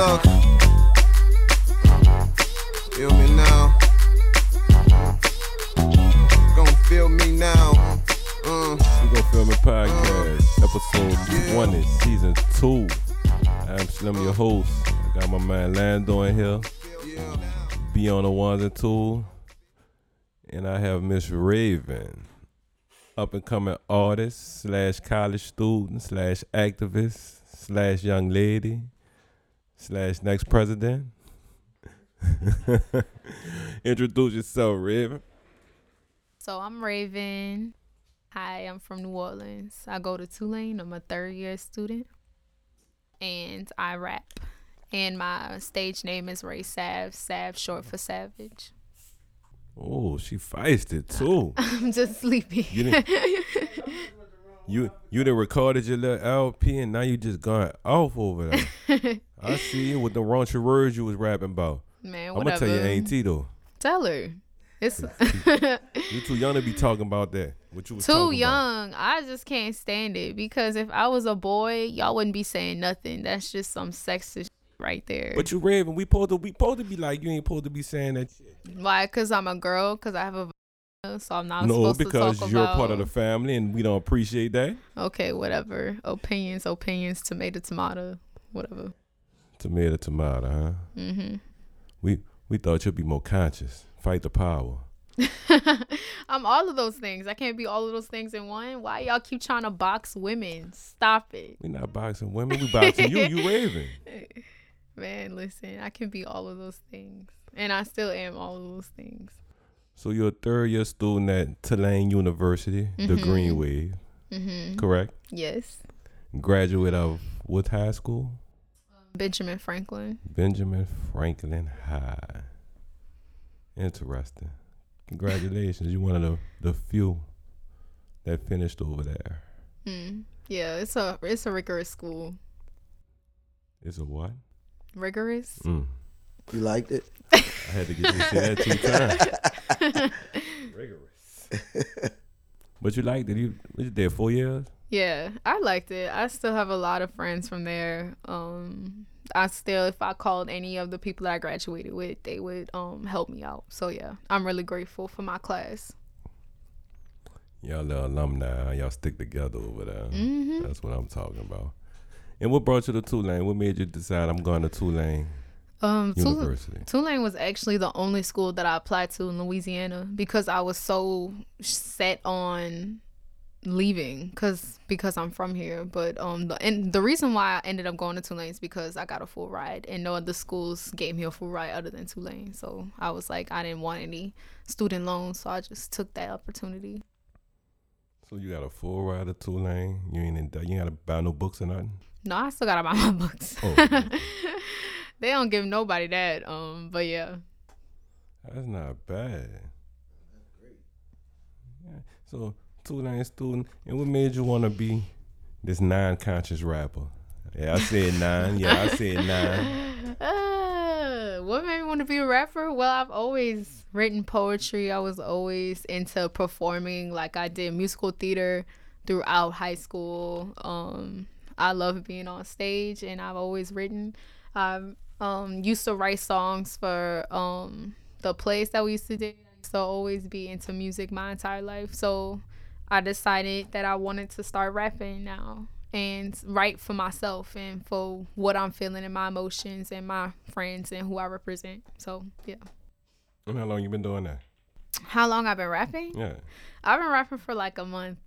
look. Feel me now. Gonna feel me now. Uh, We Gon' Film It Podcast, episode 20, season 2. I'm Slim, your host. I got my man Lando in here. yeah. Be on the ones and two. And I have Miss Raven, up and coming artist, slash college student, slash activist, slash young lady, slash next president. Introduce yourself, Raven. So I'm Raven. Hi, I'm from New Orleans. I go to Tulane. I'm a third year student. And I rap. And my stage name is Ray Sav. Sav short for Savage. Oh, she feisted too. I'm just sleepy. You didn't. You you done recorded your little LP and now you just going off over there. I see you with the raunchy words you was rapping about. Man, I'm gonna tell you ain't though. Tell her. It's You too young to be talking about that. What you was too talking about. young. I just can't stand it because if I was a boy, y'all wouldn't be saying nothing. That's just some sexist right there. But you Raven, we supposed to we supposed to be like you ain't supposed to be saying that shit. Why? Because I'm a girl. Because I have a so I'm not no, because you're about. part of the family and we don't appreciate that. Okay, whatever. Opinions, opinions. Tomato, tomato. Whatever. Tomato, tomato, huh? Mm-hmm. We we thought you'd be more conscious. Fight the power. I'm all of those things. I can't be all of those things in one. Why y'all keep trying to box women? Stop it, We're not boxing women, we boxing you. You Raven. man. Listen, I can be all of those things, and I still am all of those things. So you're a third year student at Tulane University, the Mhm. Green Wave, hmm correct? Yes, Graduate of what high school? Benjamin Franklin. Benjamin Franklin High. Interesting. Congratulations. You're one of the, the few that finished over there. Mm. Yeah, it's a it's a rigorous school. It's a what? Rigorous. Mm. You liked it? I had to get you to say that two times. Rigorous. but you liked it. You was you there four years? Yeah, I liked it. I still have a lot of friends from there. Um, I still, if I called any of the people that I graduated with, they would um help me out. So yeah, I'm really grateful for my class. Y'all the alumni, y'all stick together over there. Mhm. That's what I'm talking about. And what brought you to Tulane? What made you decide I'm going to Tulane Um, University? Tulane was actually the only school that I applied to in Louisiana because I was so set on leaving because because I'm from here. But um, the, and the reason why I ended up going to Tulane is because I got a full ride, and no other schools gave me a full ride other than Tulane. So I was like, I didn't want any student loans, so I just took that opportunity. So you got a full ride to Tulane. You ain't in, you ain't got to buy no books or nothing. No, I still gotta buy my books. Oh. they don't give nobody that. Um, but yeah. That's not bad. That's great. Yeah. So Tulane student, and what made you want to be this non-conscious rapper? Yeah, I said nine. Yeah, I said nine. Uh, what made me want to be a rapper? Well, I've always written poetry. I was always into performing. Like I did musical theater throughout high school. Um, I love being on stage, and I've always written. I um used to write songs for um the plays that we used to do. I used to always be into music my entire life. So I decided that I wanted to start rapping now and write for myself and for what I'm feeling and my emotions and my friends and who I represent. So yeah. And how long you been doing that? How long I've been rapping? Yeah. I've been rapping for like a month.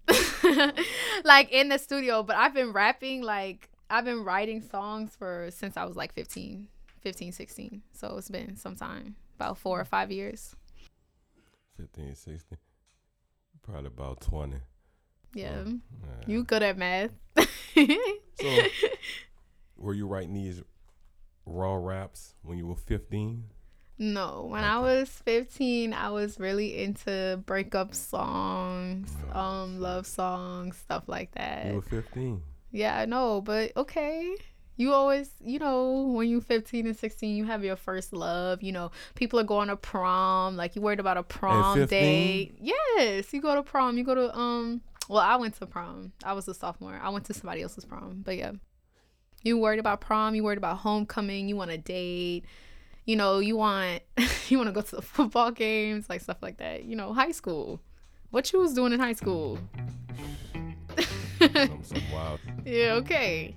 like in the studio, but I've been rapping like I've been writing songs for since I was like 15, 15, 16. So it's been some time, about 4 or 5 years. 15, 16. Probably about 20. Yeah. You good at math. So, were you writing these raw raps when you were 15? No, when I was 15, I was really into breakup songs, Oh, um, love songs, stuff like that. You were 15. Yeah, I know, but okay. You always, you know, when you're 15 and 16, you have your first love. You know, people are going to prom. Like, you worried about a prom date. Yes, you go to prom. You go to, um, well, I went to prom. I was a sophomore. I went to somebody else's prom, but yeah. You worried about prom, you worried about homecoming, you want a date, you know, you want you want to go to the football games, like stuff like that. You know, high school. What you was doing in high school? Some, some wild. Yeah, okay.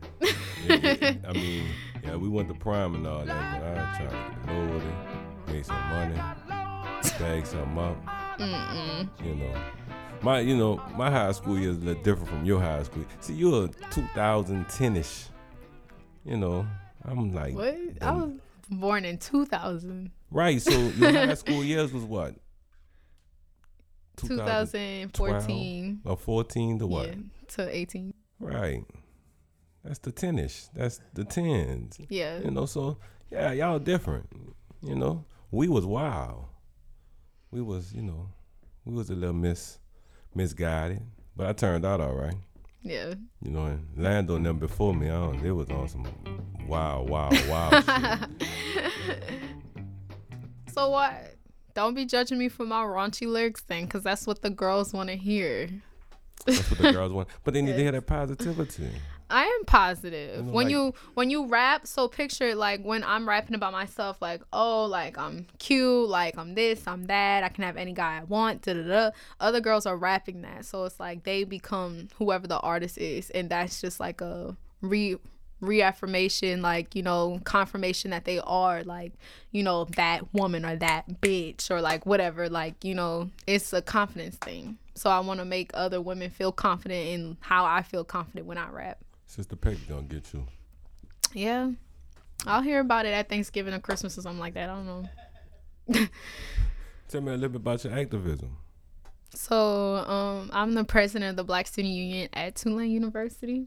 Yeah. I mean, yeah, we went to prime and all that, but I tried to get loaded, make some money, bag something up. Mm-mm. You know, my you know my high school year is a little different from your high school. See, you're 2010ish. You know, I'm like What? I was born in 2000. right. So your high school years was what? 2014. Or 14 to what? Yeah, to 18. Right. That's the 10ish. That's the tens. Yeah. You know, so yeah, y'all different. You know, we was wild. We was, you know, we was a little mis misguided, but I turned out all right. Yeah. You know, and Lando and them before me, I don't, they was on some wild, wild, wild shit. So what? Don't be judging me for my raunchy lyrics then, because that's what the girls want to hear. That's what the girls want. But they need to hear that positivity. I am positive. You know, when like- you when you rap, so picture it like when I'm rapping about myself, like oh, like I'm cute, like I'm this, I'm that, I can have any guy I want. Da da da. Other girls are rapping that, so it's like they become whoever the artist is, and that's just like a re reaffirmation, like you know, confirmation that they are like you know that woman or that bitch or like whatever. Like you know, it's a confidence thing. So I want to make other women feel confident in how I feel confident when I rap. Sister Peggy gonna get you. Yeah. I'll hear about it at Thanksgiving or Christmas or something like that. I don't know. Tell me a little bit about your activism. So, um, I'm the president of the Black Student Union at Tulane University.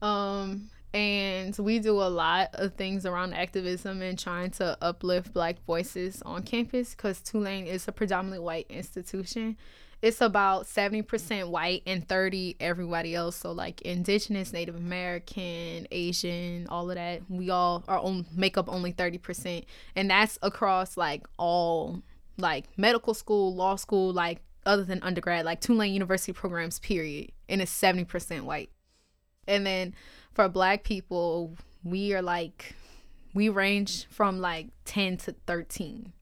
Um, and we do a lot of things around activism and trying to uplift black voices on campus because Tulane is a predominantly white institution. It's about 70% white and 30 everybody else. So like indigenous, Native American, Asian, all of that. We all are on make up only 30%. And that's across like all like medical school, law school, like other than undergrad, like Tulane University programs, period. And it's 70% white. And then for black people, we are like, we range from like 10 to 13%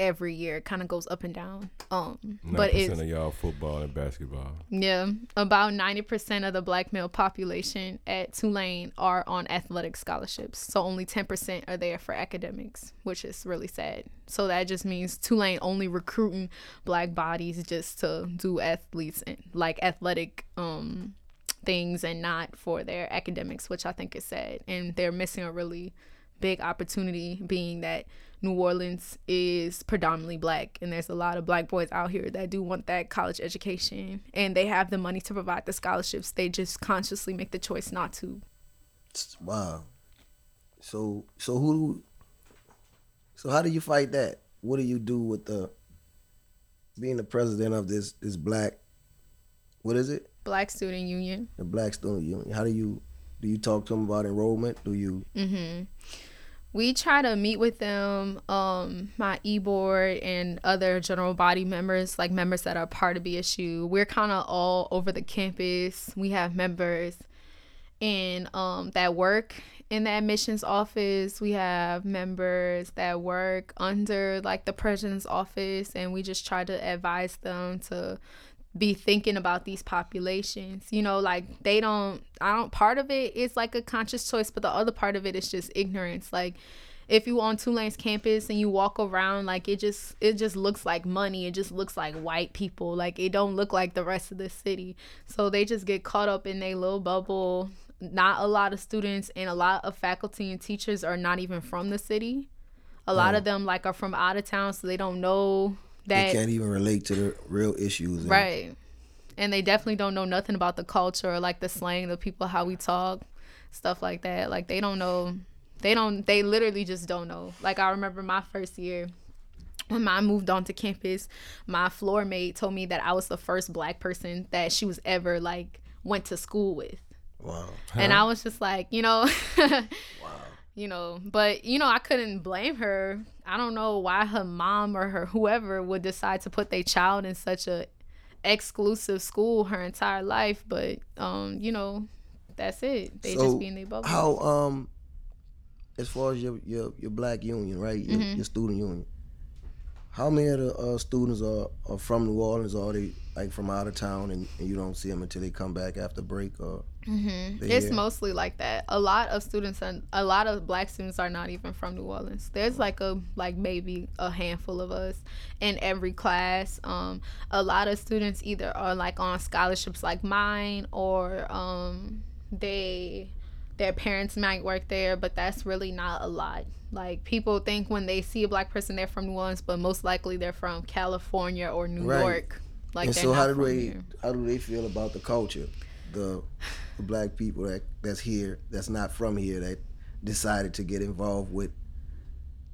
every year. It kind of goes up and down. Um, but it's, percent of y'all football and basketball. yeah, about 90% of the black male population at Tulane are on athletic scholarships. So only 10% are there for academics, which is really sad. So that just means Tulane only recruiting black bodies just to do athletes and like athletic um things and not for their academics, which I think is sad. And they're missing a really big opportunity being that New Orleans is predominantly black and there's a lot of black boys out here that do want that college education and they have the money to provide the scholarships. They just consciously make the choice not to. Wow. So so who so how do you fight that? What do you do with the being the president of this this black what is it? Black Student Union. The Black Student Union. How do you do you talk to them about enrollment? Do you we try to meet with them um my e-board and other general body members like members that are part of bsu we're kind of all over the campus we have members in um that work in the admissions office we have members that work under like the president's office and we just try to advise them to be thinking about these populations. You know, like they don't I don't part of it is like a conscious choice, but the other part of it is just ignorance. Like if you on Tulane's campus and you walk around, like it just it just looks like money. It just looks like white people. Like it don't look like the rest of the city. So they just get caught up in their little bubble. Not a lot of students and a lot of faculty and teachers are not even from the city. A lot of them like are from out of town, so they don't know that they can't even relate to the real issues? and- Right. And they definitely don't know nothing about the culture or like the slang, the people, how we talk, stuff like that. Like they don't know. They don't. They literally just don't know. Like I remember my first year when I moved onto campus, my floor mate told me that I was the first black person that she was ever like went to school with. Wow. And I was just like, you know, wow. you know, but you know, I couldn't blame her. I don't know why her mom or her whoever would decide to put their child in such a exclusive school her entire life, but um, you know, that's it. They So, just be in their bubble. How um, as far as your your your black union, right? Your, Mm-hmm. your student union. How many of the uh, students are, are from New Orleans, or are they like from out of town, and, and you don't see them until they come back after break, or Mm-hmm. It's here? mostly like that. A lot of students and a lot of black students are not even from New Orleans. There's like a like maybe a handful of us in every class. Um, a lot of students either are like on scholarships like mine or um, they their parents might work there, but that's really not a lot. Like people think when they see a black person they're from New Orleans, but most likely they're from California or New Right. York. Like and so how do they here. how do they feel about the culture, the, the black people that that's here, that's not from here, that decided to get involved with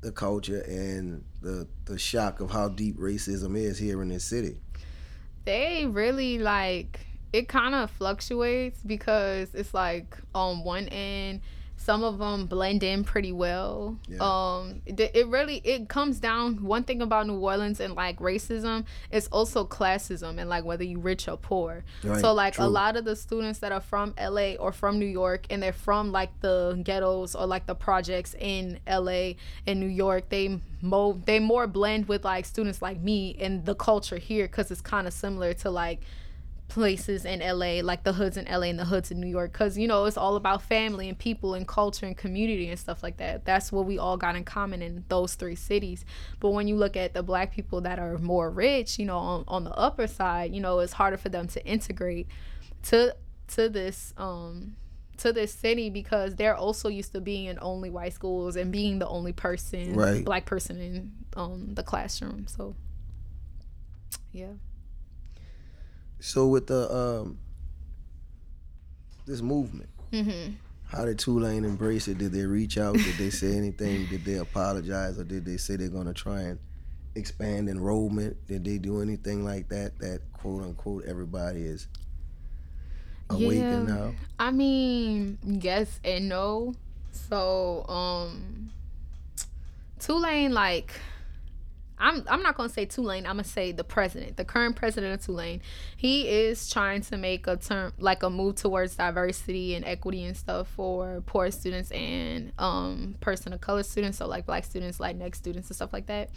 the culture and the the shock of how deep racism is here in this city. they really like it kind of fluctuates because it's like on one end some of them blend in pretty well Yeah. um it, it really it comes down one thing about new orleans and like racism is also classism and like whether you rich or poor Right, so like true. a lot of the students that are from la or from new york and they're from like the ghettos or like the projects in la and new york they mo they more blend with like students like me and the culture here because it's kind of similar to like places in LA, like the hoods in LA and the hoods in New York, because you know it's all about family and people and culture and community and stuff like that. That's what we all got in common in those three cities. But when you look at the black people that are more rich, you know, on, on the upper side, you know, it's harder for them to integrate to to this um to this city because they're also used to being in only white schools and being the only person Right. black person in um the classroom. So yeah. So with the um this movement, Mhm. how did Tulane embrace it? Did they reach out? Did they say anything? Did they apologize, or did they say they're gonna try and expand enrollment? Did they do anything like that? That quote unquote everybody is awakened Yeah. now. I mean, yes and no. So, um Tulane like I'm I'm not gonna say Tulane. I'm gonna say the president, the current president of Tulane. He is trying to make a term like a move towards diversity and equity and stuff for poor students and um person of color students, so like black students, Latinx students, and stuff like that.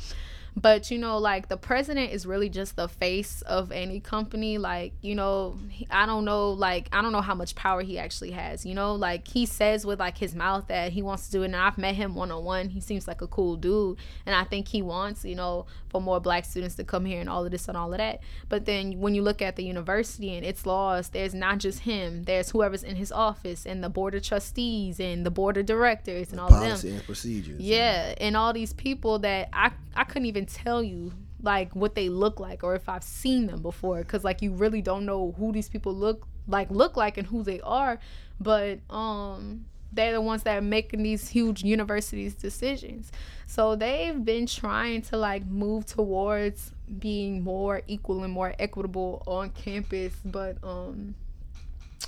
But you know, like the president is really just the face of any company. Like you know, I don't know, like I don't know how much power he actually has. You know, like he says with like his mouth that he wants to do it. And I've met him one on one. He seems like a cool dude, and I think he wants you know for more black students to come here and all of this and all of that. But then when you look at the university and its laws, there's not just him. There's whoever's in his office and the board of trustees and the board of directors and all of them. Policy and procedures. Yeah, and all these people that I I couldn't even tell you like what they look like or if I've seen them before cuz like you really don't know who these people look like look like and who they are, but um they're the ones that are making these huge universities decisions. So they've been trying to like move towards being more equal and more equitable on campus, but um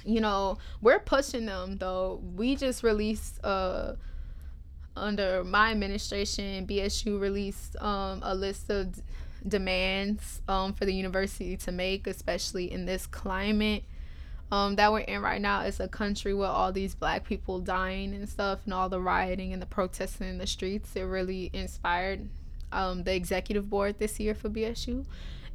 you know, we're pushing them though. We just released uh under my administration, BSU released um, a list of d- demands um, for the university to make, especially in this climate um, that we're in right now. It's a country with all these black people dying and stuff, and all the rioting and the protesting in the streets. It really inspired um, the executive board this year for BSU.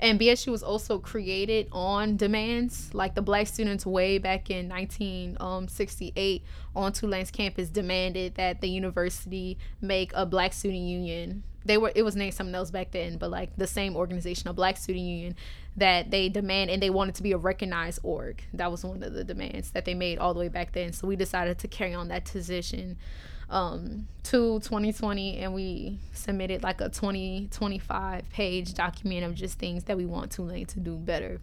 And BSU was also created on demands. Like the black students way back in 1968 on Tulane's campus demanded that the university make a black student union. They were it was named something else back then, but like the same organization, a black student union that they demand and they wanted to be a recognized org. That was one of the demands that they made all the way back then. So we decided to carry on that position um, to 2020 and we submitted like a 2025 page document of just things that we want Tulane to do better.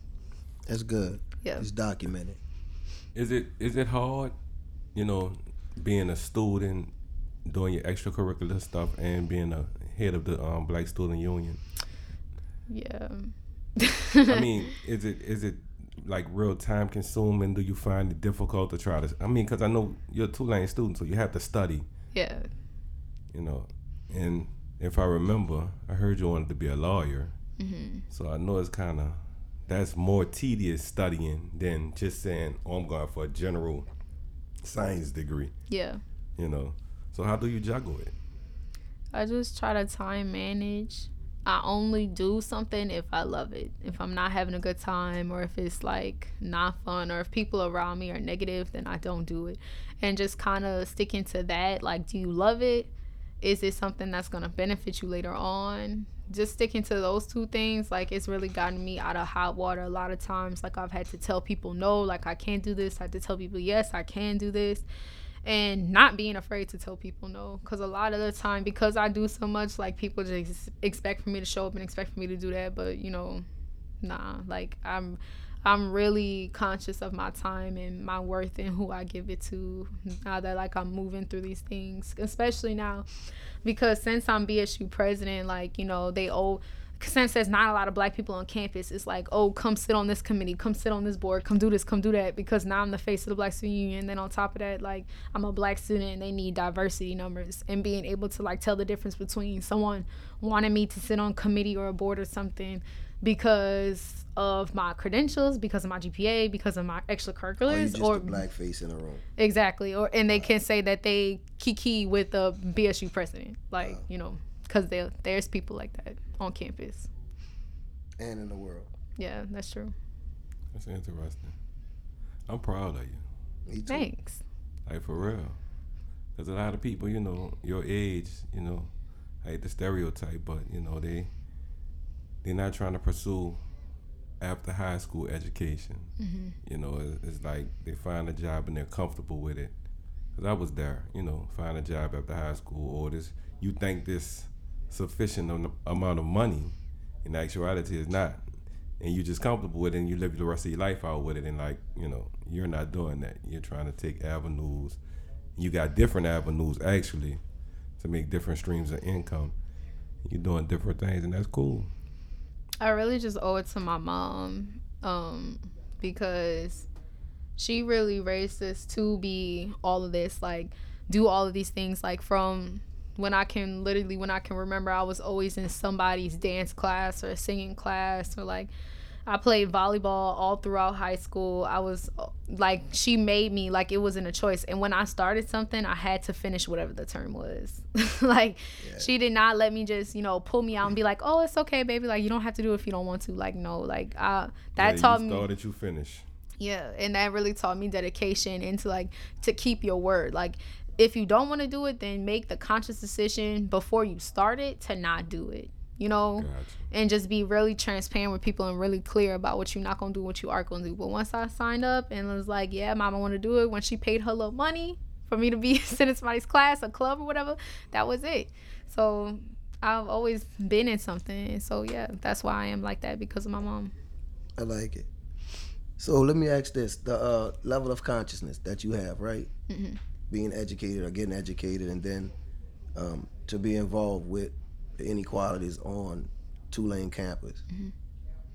That's good. Yeah. It's documented. Is it is it hard, you know, being a student, doing your extracurricular stuff, and being a head of the um, Black Student Union? Yeah. I mean, is it is it like real time consuming? Do you find it difficult to try to? I mean, because I know you're a Tulane student, so you have to study, yeah. you know. And if I remember, I heard you wanted to be a lawyer, Mm-hmm. so I know it's kind of that's more tedious studying than just saying, "Oh, I'm going for a general science degree. Yeah. You know. So how do you juggle it? I just try to time manage. I only do something if I love it. If I'm not having a good time or if it's like not fun or if people around me are negative, then I don't do it. And just kind of sticking to that. Like, do you love it? Is it something that's going to benefit you later on? Just sticking to those two things, like, it's really gotten me out of hot water a lot of times. Like, I've had to tell people no, like, I can't do this. I had to tell people yes, I can do this and not being afraid to tell people no. Because a lot of the time because i do so much like people just expect for me to show up and expect for me to do that but you know nah. Like i'm i'm really conscious of my time and my worth and who i give it to now that like i'm moving through these things especially now. Because since i'm bsu president like you know they owe since there's not a lot of black people on campus, it's like, oh, come sit on this committee, come sit on this board, come do this, come do that, because now I'm the face of the Black Student Union. And then on top of that, like I'm a black student and they need diversity numbers and being able to like tell the difference between someone wanting me to sit on committee or a board or something because of my credentials, because of my GPA, because of my extracurriculars, Or you just or a black face in a room. exactly, or and they can say that they kiki with the BSU president, like you know, because there there's people like that on campus. And in the world. Yeah, that's true. That's interesting. I'm proud of you. Me too. Thanks. Like for real. There's a lot of people, you know, your age, you know, I hate the stereotype, but you know, they they're not trying to pursue after high school education. Mm-hmm. You know, it's, it's like they find a job and they're comfortable with it. Cause I was there, you know, find a job after high school, or this you think this sufficient amount of money, in actuality, is not, and you're just comfortable with it, and you live the rest of your life out with it, and like you know, you're not doing that. You're trying to take avenues. You got different avenues actually to make different streams of income. You're doing different things, and that's cool. I really just owe it to my mom, um, because she really raised us to be all of this, like do all of these things, like from when I can literally when I can remember I was always in somebody's dance class or singing class or like I played volleyball all throughout high school. I was like she made me like it wasn't a choice. And when I started something, I had to finish whatever the term was. like she did not let me just, you know, pull me out and be like, "Oh, it's okay, baby. Like you don't have to do it if you don't want to." Like no, like uh that Yeah, taught you me started, you finish. yeah, and that really taught me dedication into like to keep your word. Like if you don't want to do it, then make the conscious decision before you start it to not do it. You know, Gotcha. and just be really transparent with people and really clear about what you're not gonna do, what you are gonna do. But once I signed up and was like, yeah, mama I want to do it, when she paid her little money for me to be sent in somebody's class, a club or whatever, that was it. So I've always been in something, so yeah, that's why I am like that because of my mom. I like it. So let me ask this: the uh, level of consciousness that you have, right? Being educated or getting educated, and then um, to be involved with the inequalities on Tulane campus.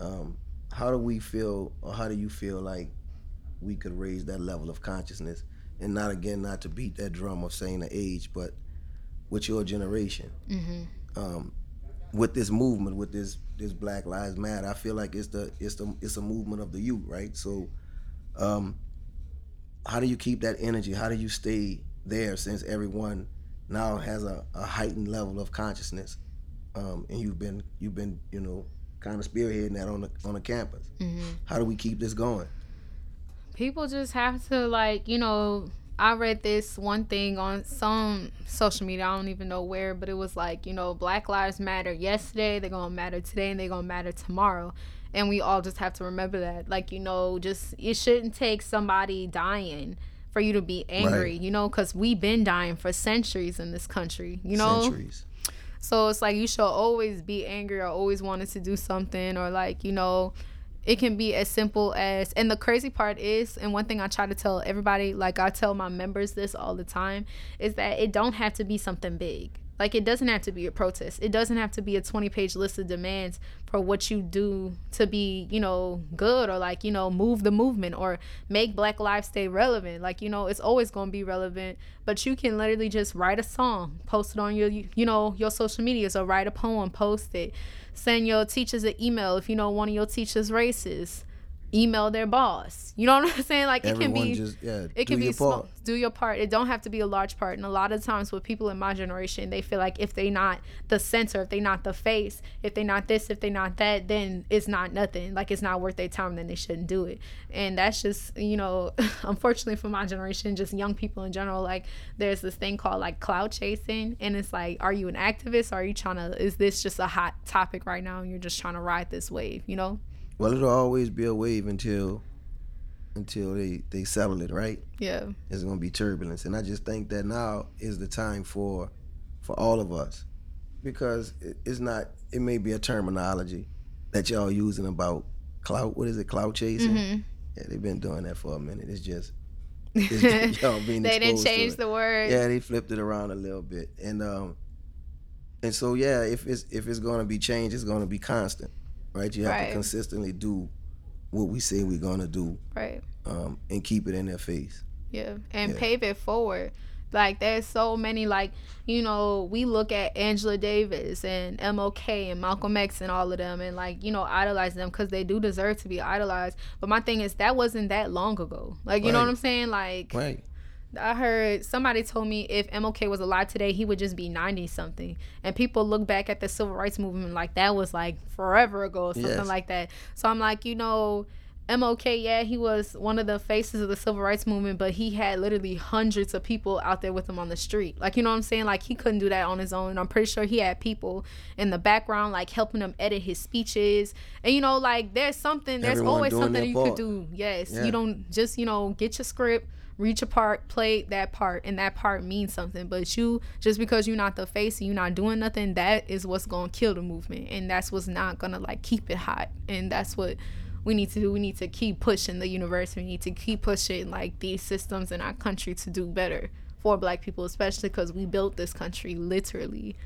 Um, how do we feel, or how do you feel like we could raise that level of consciousness, and not again, not to beat that drum of saying the age, but with your generation, um, with this movement, with this this Black Lives Matter, I feel like it's the it's the it's a movement of the youth, right? So, um, how do you keep that energy? How do you stay there since everyone now has a, a heightened level of consciousness, um, and you've been you've been you know kind of spearheading that on the on the campus. How do we keep this going? people just have to like you know i read this one thing on some social media i don't even know where but it was like you know black lives matter yesterday they're gonna matter today and they're gonna matter tomorrow and we all just have to remember that like you know just it shouldn't take somebody dying for you to be angry Right. you know because we've been dying for centuries in this country you know Centuries. so it's like you should always be angry or always wanted to do something or like, you know, it can be as simple as and the crazy part is and one thing I try to tell everybody, like I tell my members this all the time, is that it don't have to be something big. Like it doesn't have to be a protest. It doesn't have to be a 20 page list of demands for what you do to be, you know, good or like, you know, move the movement or make black lives stay relevant. Like, you know, it's always going to be relevant, but you can literally just write a song, post it on your, you know, your social medias or write a poem, post it. Send your teachers an email if you know one of your teachers racist email their boss. You know what I'm saying? Like Everyone it can be just yeah. it can be small. Do your part. It don't have to be a large part. And a lot of times with people in my generation, they feel like if they not the center, if they not the face, if they not this, if they not that, then it's not nothing. Like it's not worth their time. Then they shouldn't do it. And that's just you know, unfortunately for my generation, just young people in general. Like there's this thing called like clout chasing, and it's like, are you an activist? Are you trying to? Is this just a hot topic right now, and you're just trying to ride this wave? You know? Well, it'll always be a wave until until they they settle it, right? Yeah. It's gonna be turbulence, and I just think that now is the time for for all of us because it, it's not. It may be a terminology that y'all using about clout. What is it? Clout chasing. Mm-hmm. Yeah, they've been doing that for a minute. It's just, it's y'all being they didn't change the word. Yeah, they flipped it around a little bit, and um, and so yeah, if it's if it's gonna be changed, it's gonna be constant, right? You have Right. to consistently do what we say we're gonna do, Right. um, and keep it in their face. Yeah, and Yeah. pave it forward. Like there's so many like you know we look at Angela Davis and MLK and Malcolm X and all of them and like you know idolize them because they do deserve to be idolized. But my thing is that wasn't that long ago. Like you know what I'm saying? Like Right. I heard somebody told me if MLK was alive today, he would just be 90 something. And people look back at the civil rights movement like that was like forever ago or something Yes. like that. So I'm like, you know, MLK, yeah, he was one of the faces of the civil rights movement, but he had literally hundreds of people out there with him on the street. Like, you know what I'm saying? Like, he couldn't do that on his own. And I'm pretty sure he had people in the background, like, helping him edit his speeches. And, you know, like, there's something, there's Everyone always something you part. could do. Yes. Yeah. You don't just, you know, get your script read a part, play that part, and that part means something. But you, just because you're not the face and you're not doing nothing, that is what's gonna kill the movement, and that's what's not gonna like keep it hot. And that's what we need to do. We need to keep pushing the universe. We need to keep pushing like these systems in our country to do better for Black people, especially because we built this country literally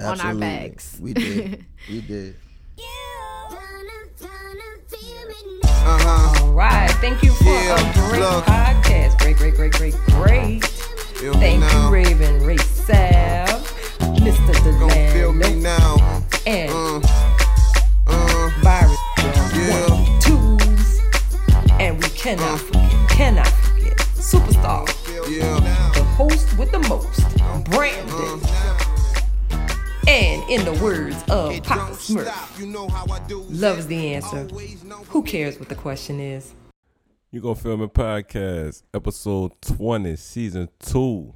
on our backs. We did. we did. Uh huh. Right. Thank you for Yeah, a great look. podcast. Great, great, great, great, great. Feel Thank now. you, Raven Ray Sav, Mr. Don't feel me now. and Uh, uh, Byron. Yeah. One, twos. And we cannot forget, cannot forget, superstar, yeah. the host with the most, Brandon. And in the words of It Papa Smurf, stop. You know how I do. love is the answer. Who cares what the question is? You gonna film a podcast, episode twenty, season two.